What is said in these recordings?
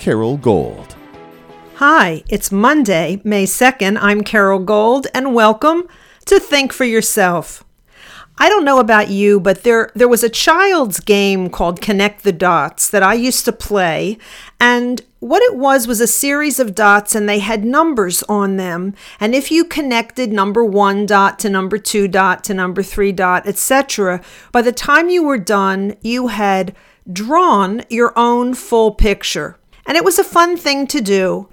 Carole Gold. Hi, it's Monday, May 2nd. I'm Carole Gold, and welcome to Think for Yourself. I don't know about you, but there there was a child's game called Connect the Dots that I used to play, and what it was was a series of dots and they had numbers on them. And if you connected number 1 dot to number 2 dot to number 3 dot, etc., by the time you were done, you had drawn your own full picture. And it was a fun thing to do.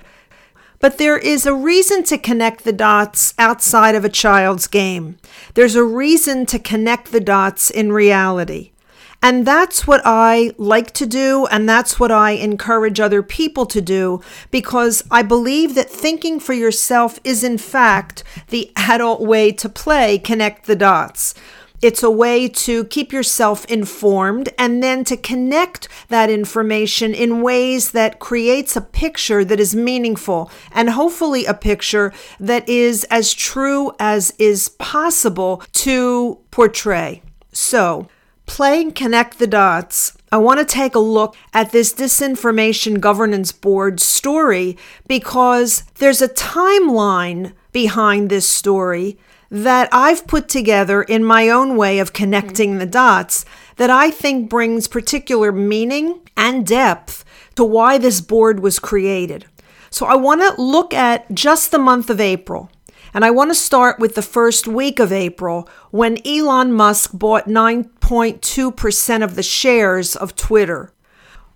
But there is a reason to connect the dots outside of a child's game. There's a reason to connect the dots in reality. And that's what I like to do, and that's what I encourage other people to do, because I believe that thinking for yourself is, in fact, the adult way to play connect the dots. It's a way to keep yourself informed and then to connect that information in ways that creates a picture that is meaningful and hopefully a picture that is as true as is possible to portray. So, playing Connect the Dots, I want to take a look at this Disinformation Governance Board story because there's a timeline behind this story that I've put together in my own way of connecting mm-hmm. the dots that I think brings particular meaning and depth to why this board was created. So I want to look at just the month of April. And I want to start with the first week of April when Elon Musk bought 9.2% of the shares of Twitter.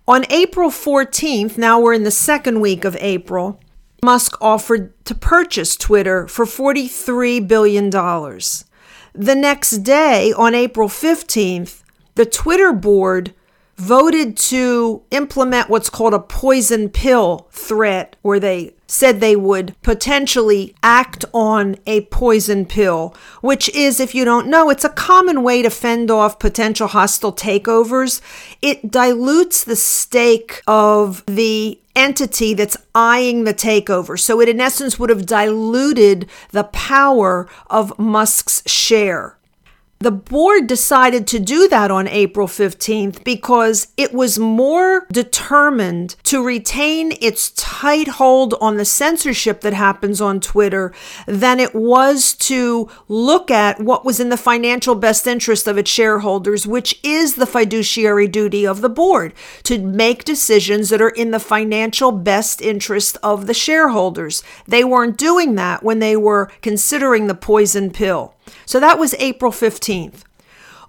On April 14th, now we're in the second week of April, Musk offered to purchase Twitter for $43 billion. The next day, on April 15th, the Twitter board voted to implement what's called a poison pill threat, where they said they would potentially act on a poison pill, which is, if you don't know, it's a common way to fend off potential hostile takeovers. It dilutes the stake of the entity that's eyeing the takeover. So it, in essence, would have diluted the power of Musk's share. The board decided to do that on April 15th because it was more determined to retain its tight hold on the censorship that happens on Twitter than it was to look at what was in the financial best interest of its shareholders, which is the fiduciary duty of the board to make decisions that are in the financial best interest of the shareholders. They weren't doing that when they were considering the poison pill. So that was April 15th.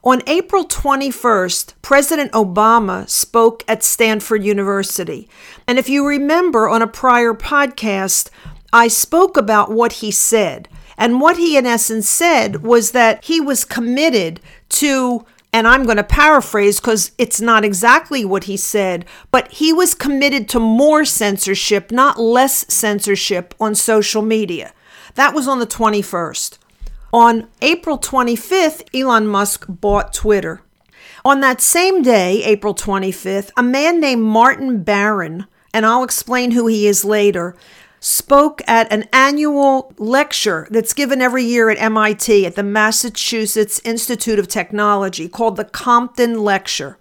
On April 21st, President Obama spoke at Stanford University. And if you remember on a prior podcast, I spoke about what he said. And what he, in essence, said was that he was committed to, and I'm going to paraphrase because it's not exactly what he said, but he was committed to more censorship, not less censorship on social media. That was on the 21st. On April 25th, Elon Musk bought Twitter. On that same day, April 25th, a man named Martin Baron, and I'll explain who he is later, spoke at an annual lecture that's given every year at MIT at the Massachusetts Institute of Technology called the Compton Lecture.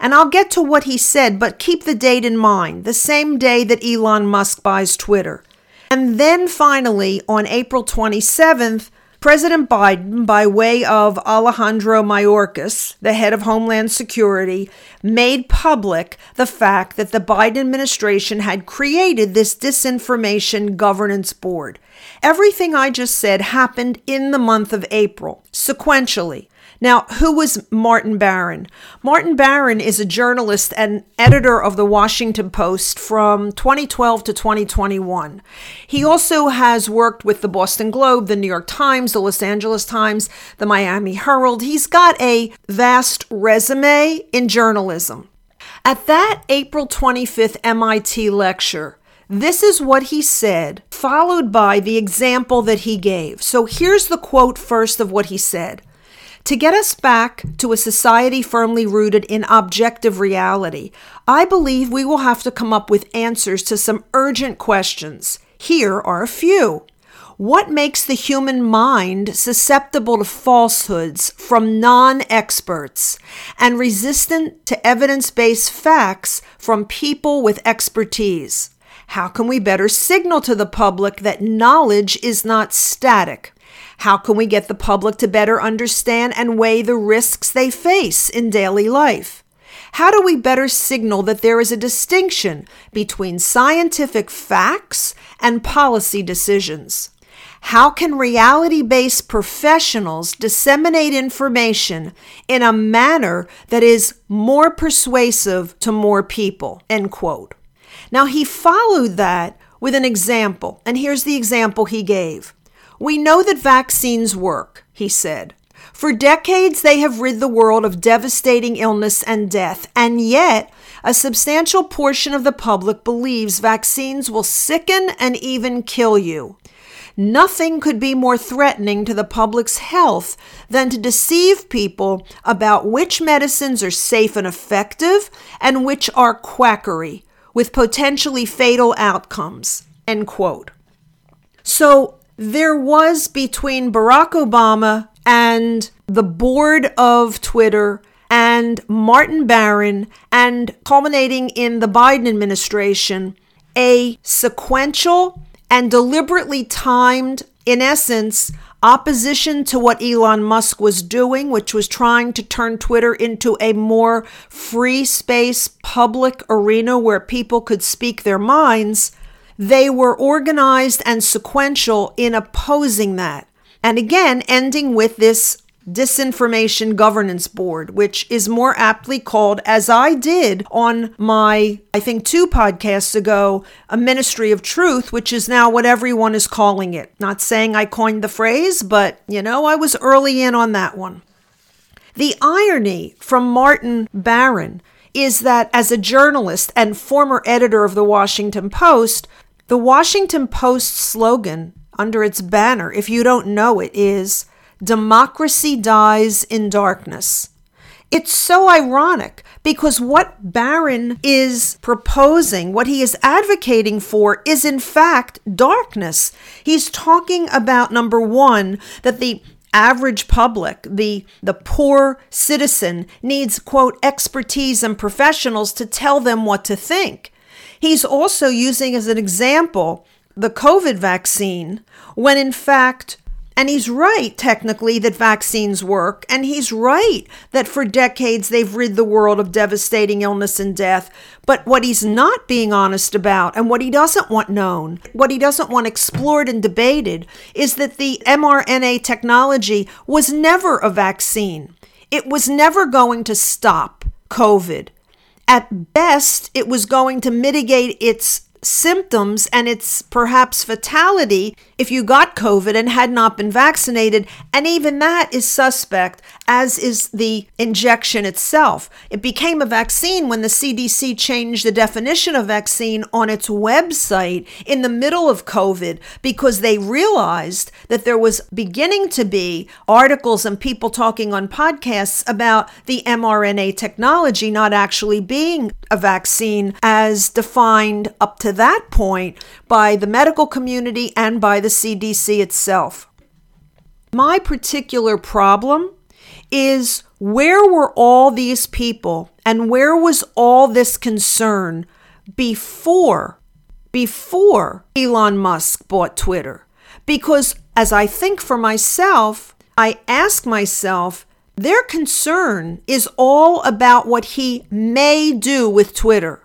And I'll get to what he said, but keep the date in mind the same day that Elon Musk buys Twitter. And then finally, on April 27th, President Biden, by way of Alejandro Mayorkas, the head of Homeland Security, made public the fact that the Biden administration had created this disinformation governance board. Everything I just said happened in the month of April, sequentially. Now, who was Martin Baron? Martin Baron is a journalist and editor of the Washington Post from 2012 to 2021. He also has worked with the Boston Globe, the New York Times, the Los Angeles Times, the Miami Herald. He's got a vast resume in journalism. At that April 25th MIT lecture, This is what he said, followed by the example that he gave. So here's the quote first of what he said. To get us back to a society firmly rooted in objective reality, I believe we will have to come up with answers to some urgent questions. Here are a few. What makes the human mind susceptible to falsehoods from non experts and resistant to evidence based facts from people with expertise? How can we better signal to the public that knowledge is not static? How can we get the public to better understand and weigh the risks they face in daily life? How do we better signal that there is a distinction between scientific facts and policy decisions? How can reality based professionals disseminate information in a manner that is more persuasive to more people? End quote. Now, he followed that with an example, and here's the example he gave. We know that vaccines work, he said. For decades, they have rid the world of devastating illness and death, and yet, a substantial portion of the public believes vaccines will sicken and even kill you. Nothing could be more threatening to the public's health than to deceive people about which medicines are safe and effective and which are quackery with potentially fatal outcomes. End quote. So there was between Barack Obama and the board of Twitter and Martin Baron and culminating in the Biden administration a sequential and deliberately timed, in essence, opposition to what Elon Musk was doing, which was trying to turn Twitter into a more free space public arena where people could speak their minds, they were organized and sequential in opposing that. And again, ending with this Disinformation Governance Board, which is more aptly called, as I did on my, I think, two podcasts ago, a Ministry of Truth, which is now what everyone is calling it. Not saying I coined the phrase, but you know, I was early in on that one. The irony from Martin Baron is that as a journalist and former editor of the Washington Post, the Washington Post slogan under its banner, if you don't know it, is Democracy dies in darkness. It's so ironic because what Baron is proposing, what he is advocating for, is in fact darkness. He's talking about number one, that the average public, the, the poor citizen, needs, quote, expertise and professionals to tell them what to think. He's also using as an example the COVID vaccine, when in fact, and he's right, technically, that vaccines work. And he's right that for decades they've rid the world of devastating illness and death. But what he's not being honest about, and what he doesn't want known, what he doesn't want explored and debated, is that the mRNA technology was never a vaccine. It was never going to stop COVID. At best, it was going to mitigate its symptoms and its perhaps fatality if you got COVID and had not been vaccinated. And even that is suspect, as is the injection itself. It became a vaccine when the CDC changed the definition of vaccine on its website in the middle of COVID because they realized that there was beginning to be articles and people talking on podcasts about the mRNA technology not actually being a vaccine as defined up to that point by the medical community and by the CDC itself. My particular problem is where were all these people and where was all this concern before before Elon Musk bought Twitter? Because as I think for myself, I ask myself, their concern is all about what he may do with Twitter.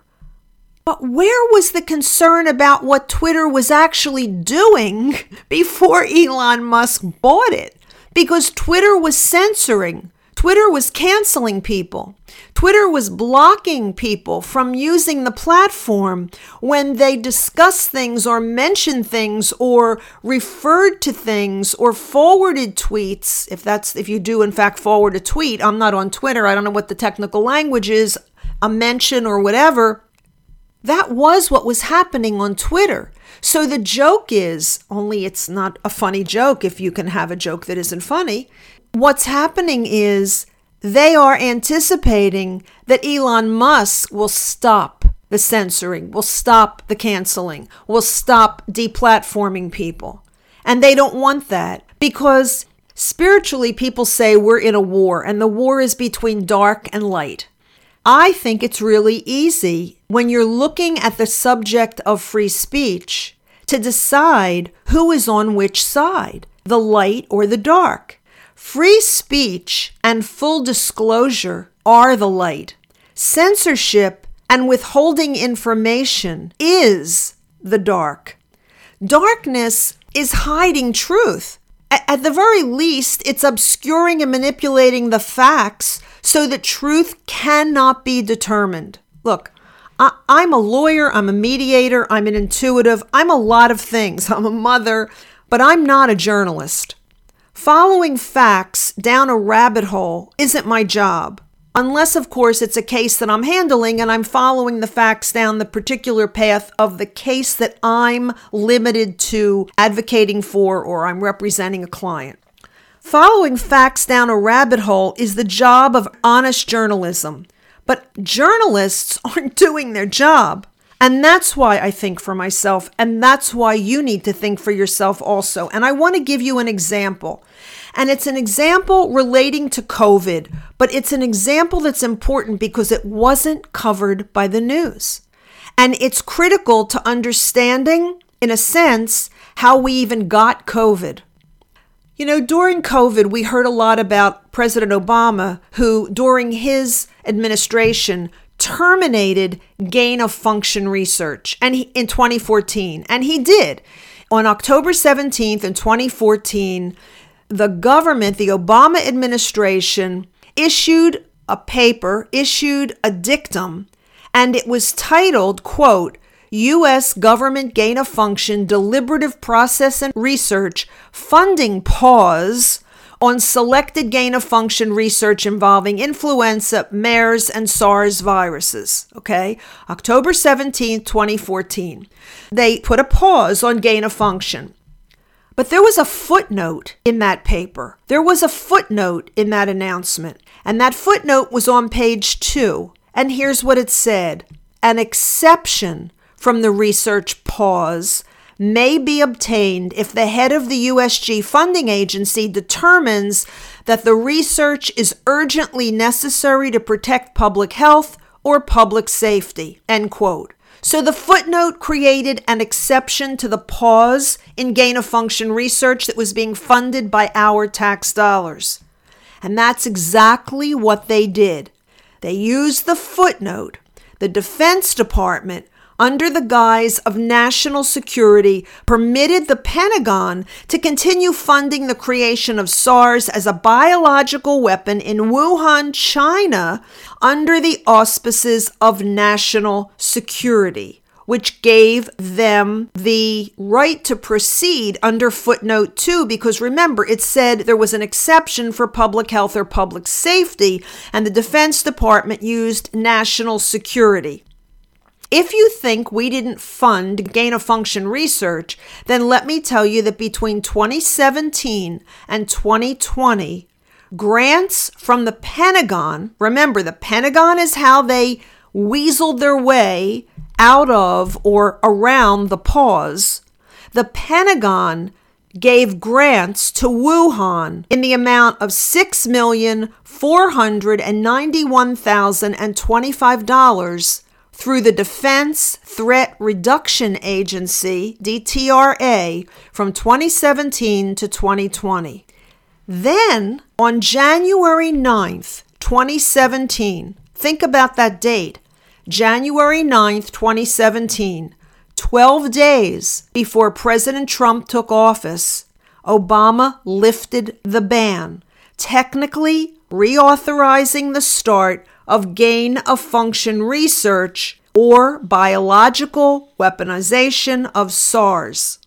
But where was the concern about what Twitter was actually doing before Elon Musk bought it? Because Twitter was censoring, Twitter was canceling people. Twitter was blocking people from using the platform when they discussed things or mentioned things or referred to things or forwarded tweets. If that's if you do in fact forward a tweet, I'm not on Twitter. I don't know what the technical language is, a mention or whatever That was what was happening on Twitter. So the joke is, only it's not a funny joke if you can have a joke that isn't funny. What's happening is they are anticipating that Elon Musk will stop the censoring, will stop the canceling, will stop deplatforming people. And they don't want that because spiritually people say we're in a war and the war is between dark and light. I think it's really easy when you're looking at the subject of free speech to decide who is on which side, the light or the dark. Free speech and full disclosure are the light. Censorship and withholding information is the dark. Darkness is hiding truth. At the very least, it's obscuring and manipulating the facts so that truth cannot be determined. Look, I, am a lawyer, I'm a mediator, I'm an intuitive, I'm a lot of things. I'm a mother, but I'm not a journalist. Following facts down a rabbit hole isn't my job. Unless, of course, it's a case that I'm handling and I'm following the facts down the particular path of the case that I'm limited to advocating for or I'm representing a client. Following facts down a rabbit hole is the job of honest journalism. But journalists aren't doing their job. And that's why I think for myself, and that's why you need to think for yourself also. And I want to give you an example. And it's an example relating to COVID, but it's an example that's important because it wasn't covered by the news. And it's critical to understanding, in a sense, how we even got COVID. You know, during COVID, we heard a lot about President Obama, who, during his administration, terminated gain of function research and he, in 2014 and he did. On October 17th in 2014 the government the Obama administration issued a paper issued a dictum and it was titled quote U.S. government gain of function deliberative process and research funding pause on selected gain of function research involving influenza, MERS, and SARS viruses. Okay, October 17, 2014. They put a pause on gain of function. But there was a footnote in that paper. There was a footnote in that announcement. And that footnote was on page two. And here's what it said An exception from the research pause may be obtained if the head of the USG funding agency determines that the research is urgently necessary to protect public health or public safety. End quote. So the footnote created an exception to the pause in gain of function research that was being funded by our tax dollars. And that's exactly what they did. They used the footnote. The Defense Department under the guise of national security, permitted the Pentagon to continue funding the creation of SARS as a biological weapon in Wuhan, China, under the auspices of national security which gave them the right to proceed under footnote 2 because remember it said there was an exception for public health or public safety and the defense department used national security if you think we didn't fund gain of function research, then let me tell you that between 2017 and 2020, grants from the Pentagon, remember, the Pentagon is how they weaseled their way out of or around the pause. The Pentagon gave grants to Wuhan in the amount of $6,491,025 through the Defense Threat Reduction Agency, DTRA, from 2017 to 2020. Then, on January 9th, 2017, think about that date. January 9th, 2017, 12 days before President Trump took office, Obama lifted the ban, technically reauthorizing the start of gain of function research or biological weaponization of SARS.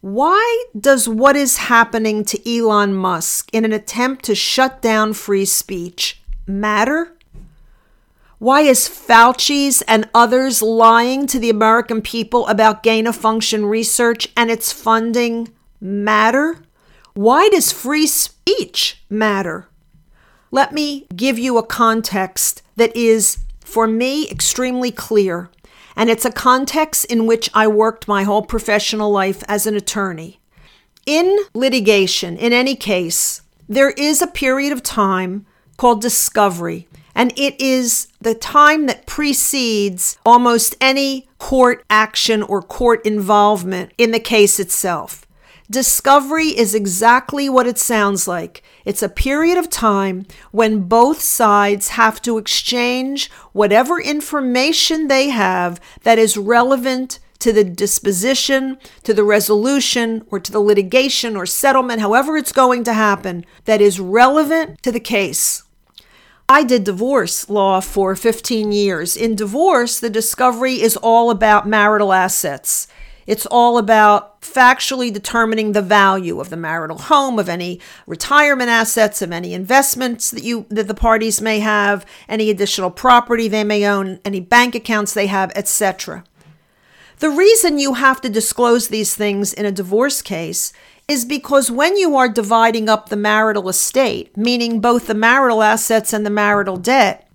Why does what is happening to Elon Musk in an attempt to shut down free speech matter? Why is Fauci's and others lying to the American people about gain of function research and its funding matter? Why does free speech matter? Let me give you a context that is, for me, extremely clear. And it's a context in which I worked my whole professional life as an attorney. In litigation, in any case, there is a period of time called discovery, and it is the time that precedes almost any court action or court involvement in the case itself. Discovery is exactly what it sounds like. It's a period of time when both sides have to exchange whatever information they have that is relevant to the disposition, to the resolution, or to the litigation or settlement, however it's going to happen, that is relevant to the case. I did divorce law for 15 years. In divorce, the discovery is all about marital assets. It's all about factually determining the value of the marital home, of any retirement assets, of any investments that you that the parties may have, any additional property they may own, any bank accounts they have, etc. The reason you have to disclose these things in a divorce case is because when you are dividing up the marital estate, meaning both the marital assets and the marital debt,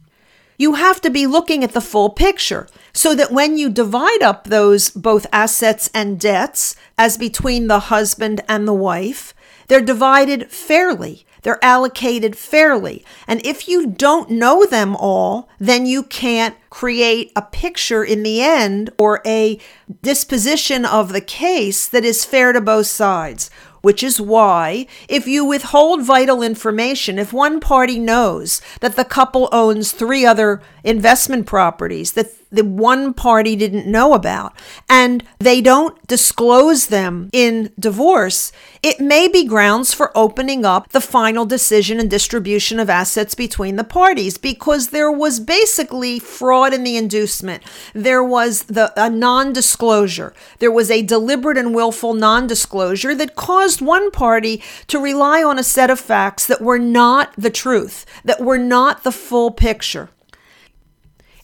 you have to be looking at the full picture so that when you divide up those both assets and debts as between the husband and the wife, they're divided fairly. They're allocated fairly. And if you don't know them all, then you can't create a picture in the end or a disposition of the case that is fair to both sides which is why, if you withhold vital information, if one party knows that the couple owns three other investment properties that the one party didn't know about and they don't disclose them in divorce, it may be grounds for opening up the final decision and distribution of assets between the parties because there was basically fraud in the inducement. There was the a non-disclosure. There was a deliberate and willful non-disclosure that caused one party to rely on a set of facts that were not the truth, that were not the full picture.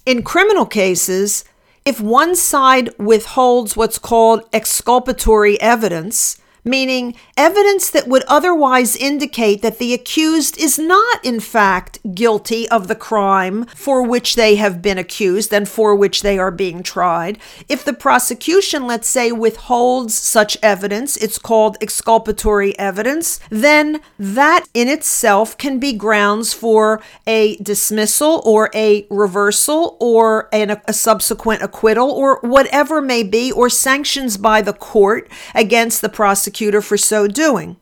In criminal cases, if one side withholds what's called exculpatory evidence, meaning evidence that would otherwise indicate that the accused is not, in fact, guilty of the crime for which they have been accused and for which they are being tried. If the prosecution, let's say, withholds such evidence, it's called exculpatory evidence, then that in itself can be grounds for a dismissal or a reversal or an, a subsequent acquittal or whatever may be, or sanctions by the court against the prosecution prosecutor for so doing.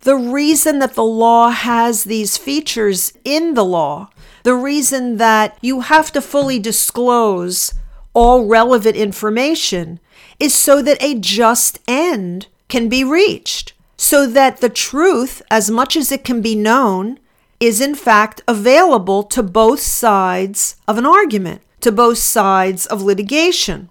The reason that the law has these features in the law, the reason that you have to fully disclose all relevant information, is so that a just end can be reached, so that the truth, as much as it can be known, is in fact available to both sides of an argument, to both sides of litigation.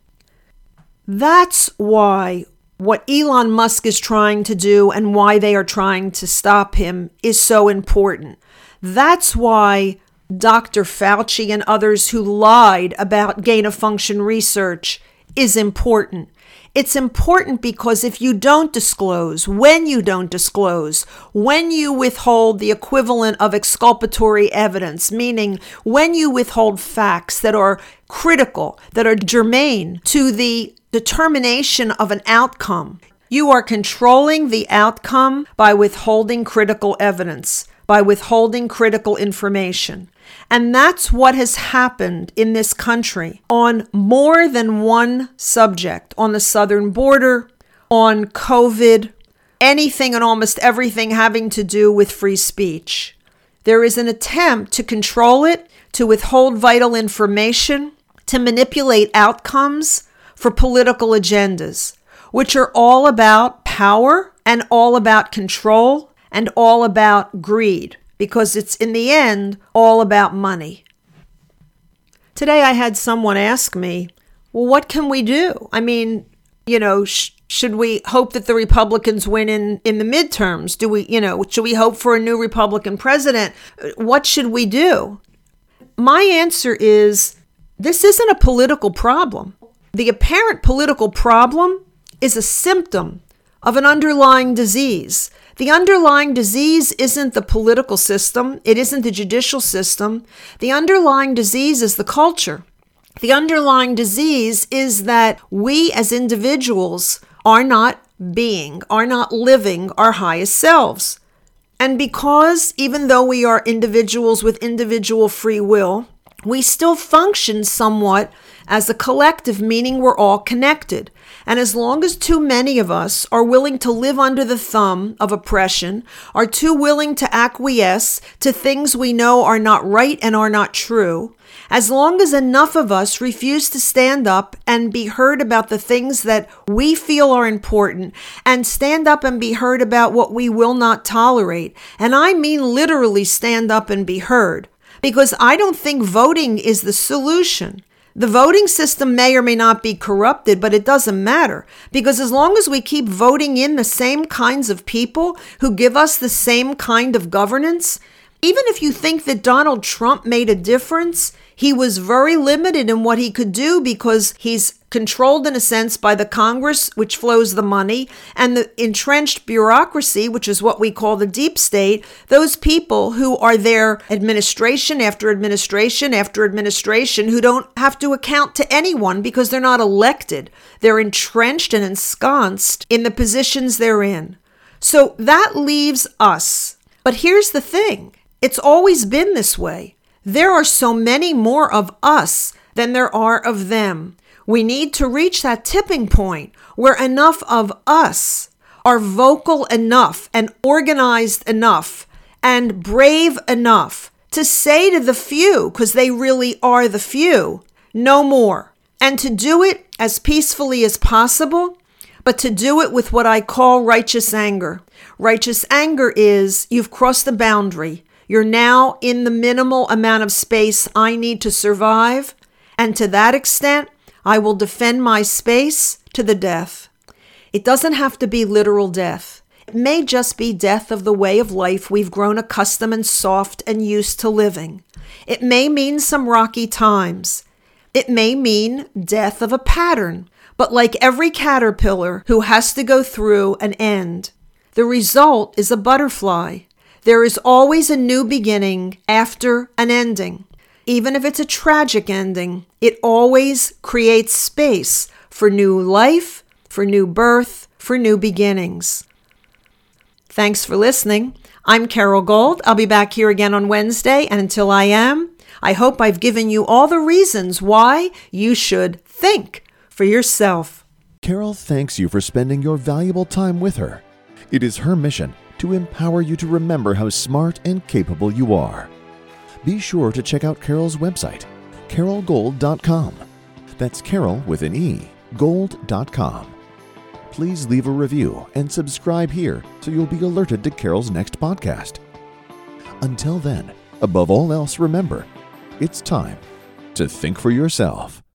That's why what Elon Musk is trying to do and why they are trying to stop him is so important. That's why Dr. Fauci and others who lied about gain of function research is important. It's important because if you don't disclose, when you don't disclose, when you withhold the equivalent of exculpatory evidence, meaning when you withhold facts that are critical, that are germane to the determination of an outcome. You are controlling the outcome by withholding critical evidence, by withholding critical information. And that's what has happened in this country on more than one subject on the southern border, on COVID, anything and almost everything having to do with free speech. There is an attempt to control it, to withhold vital information, to manipulate outcomes, for political agendas, which are all about power and all about control and all about greed, because it's in the end all about money. Today I had someone ask me, well, what can we do? I mean, you know, sh- should we hope that the Republicans win in, in the midterms? Do we, you know, should we hope for a new Republican president? What should we do? my answer is this isn't a political problem. The apparent political problem is a symptom of an underlying disease. The underlying disease isn't the political system, it isn't the judicial system. The underlying disease is the culture. The underlying disease is that we as individuals are not being, are not living our highest selves. And because even though we are individuals with individual free will, we still function somewhat as a collective, meaning we're all connected. And as long as too many of us are willing to live under the thumb of oppression, are too willing to acquiesce to things we know are not right and are not true, as long as enough of us refuse to stand up and be heard about the things that we feel are important and stand up and be heard about what we will not tolerate, and I mean literally stand up and be heard, because I don't think voting is the solution. The voting system may or may not be corrupted, but it doesn't matter. Because as long as we keep voting in the same kinds of people who give us the same kind of governance, even if you think that Donald Trump made a difference, he was very limited in what he could do because he's controlled in a sense by the Congress, which flows the money, and the entrenched bureaucracy, which is what we call the deep state, those people who are there administration after administration after administration who don't have to account to anyone because they're not elected. They're entrenched and ensconced in the positions they're in. So that leaves us. But here's the thing it's always been this way. There are so many more of us than there are of them. We need to reach that tipping point where enough of us are vocal enough and organized enough and brave enough to say to the few, because they really are the few, no more. And to do it as peacefully as possible, but to do it with what I call righteous anger. Righteous anger is you've crossed the boundary. You're now in the minimal amount of space I need to survive. And to that extent, I will defend my space to the death. It doesn't have to be literal death. It may just be death of the way of life we've grown accustomed and soft and used to living. It may mean some rocky times. It may mean death of a pattern, but like every caterpillar who has to go through an end, the result is a butterfly. There is always a new beginning after an ending. Even if it's a tragic ending, it always creates space for new life, for new birth, for new beginnings. Thanks for listening. I'm Carole Gold. I'll be back here again on Wednesday, and until I am, I hope I've given you all the reasons why you should think for yourself. Carole thanks you for spending your valuable time with her. It is her mission to empower you to remember how smart and capable you are. Be sure to check out Carole's website, carolegold.com. That's Carole with an E, gold.com. Please leave a review and subscribe here so you'll be alerted to Carole's next podcast. Until then, above all else, remember it's time to think for yourself.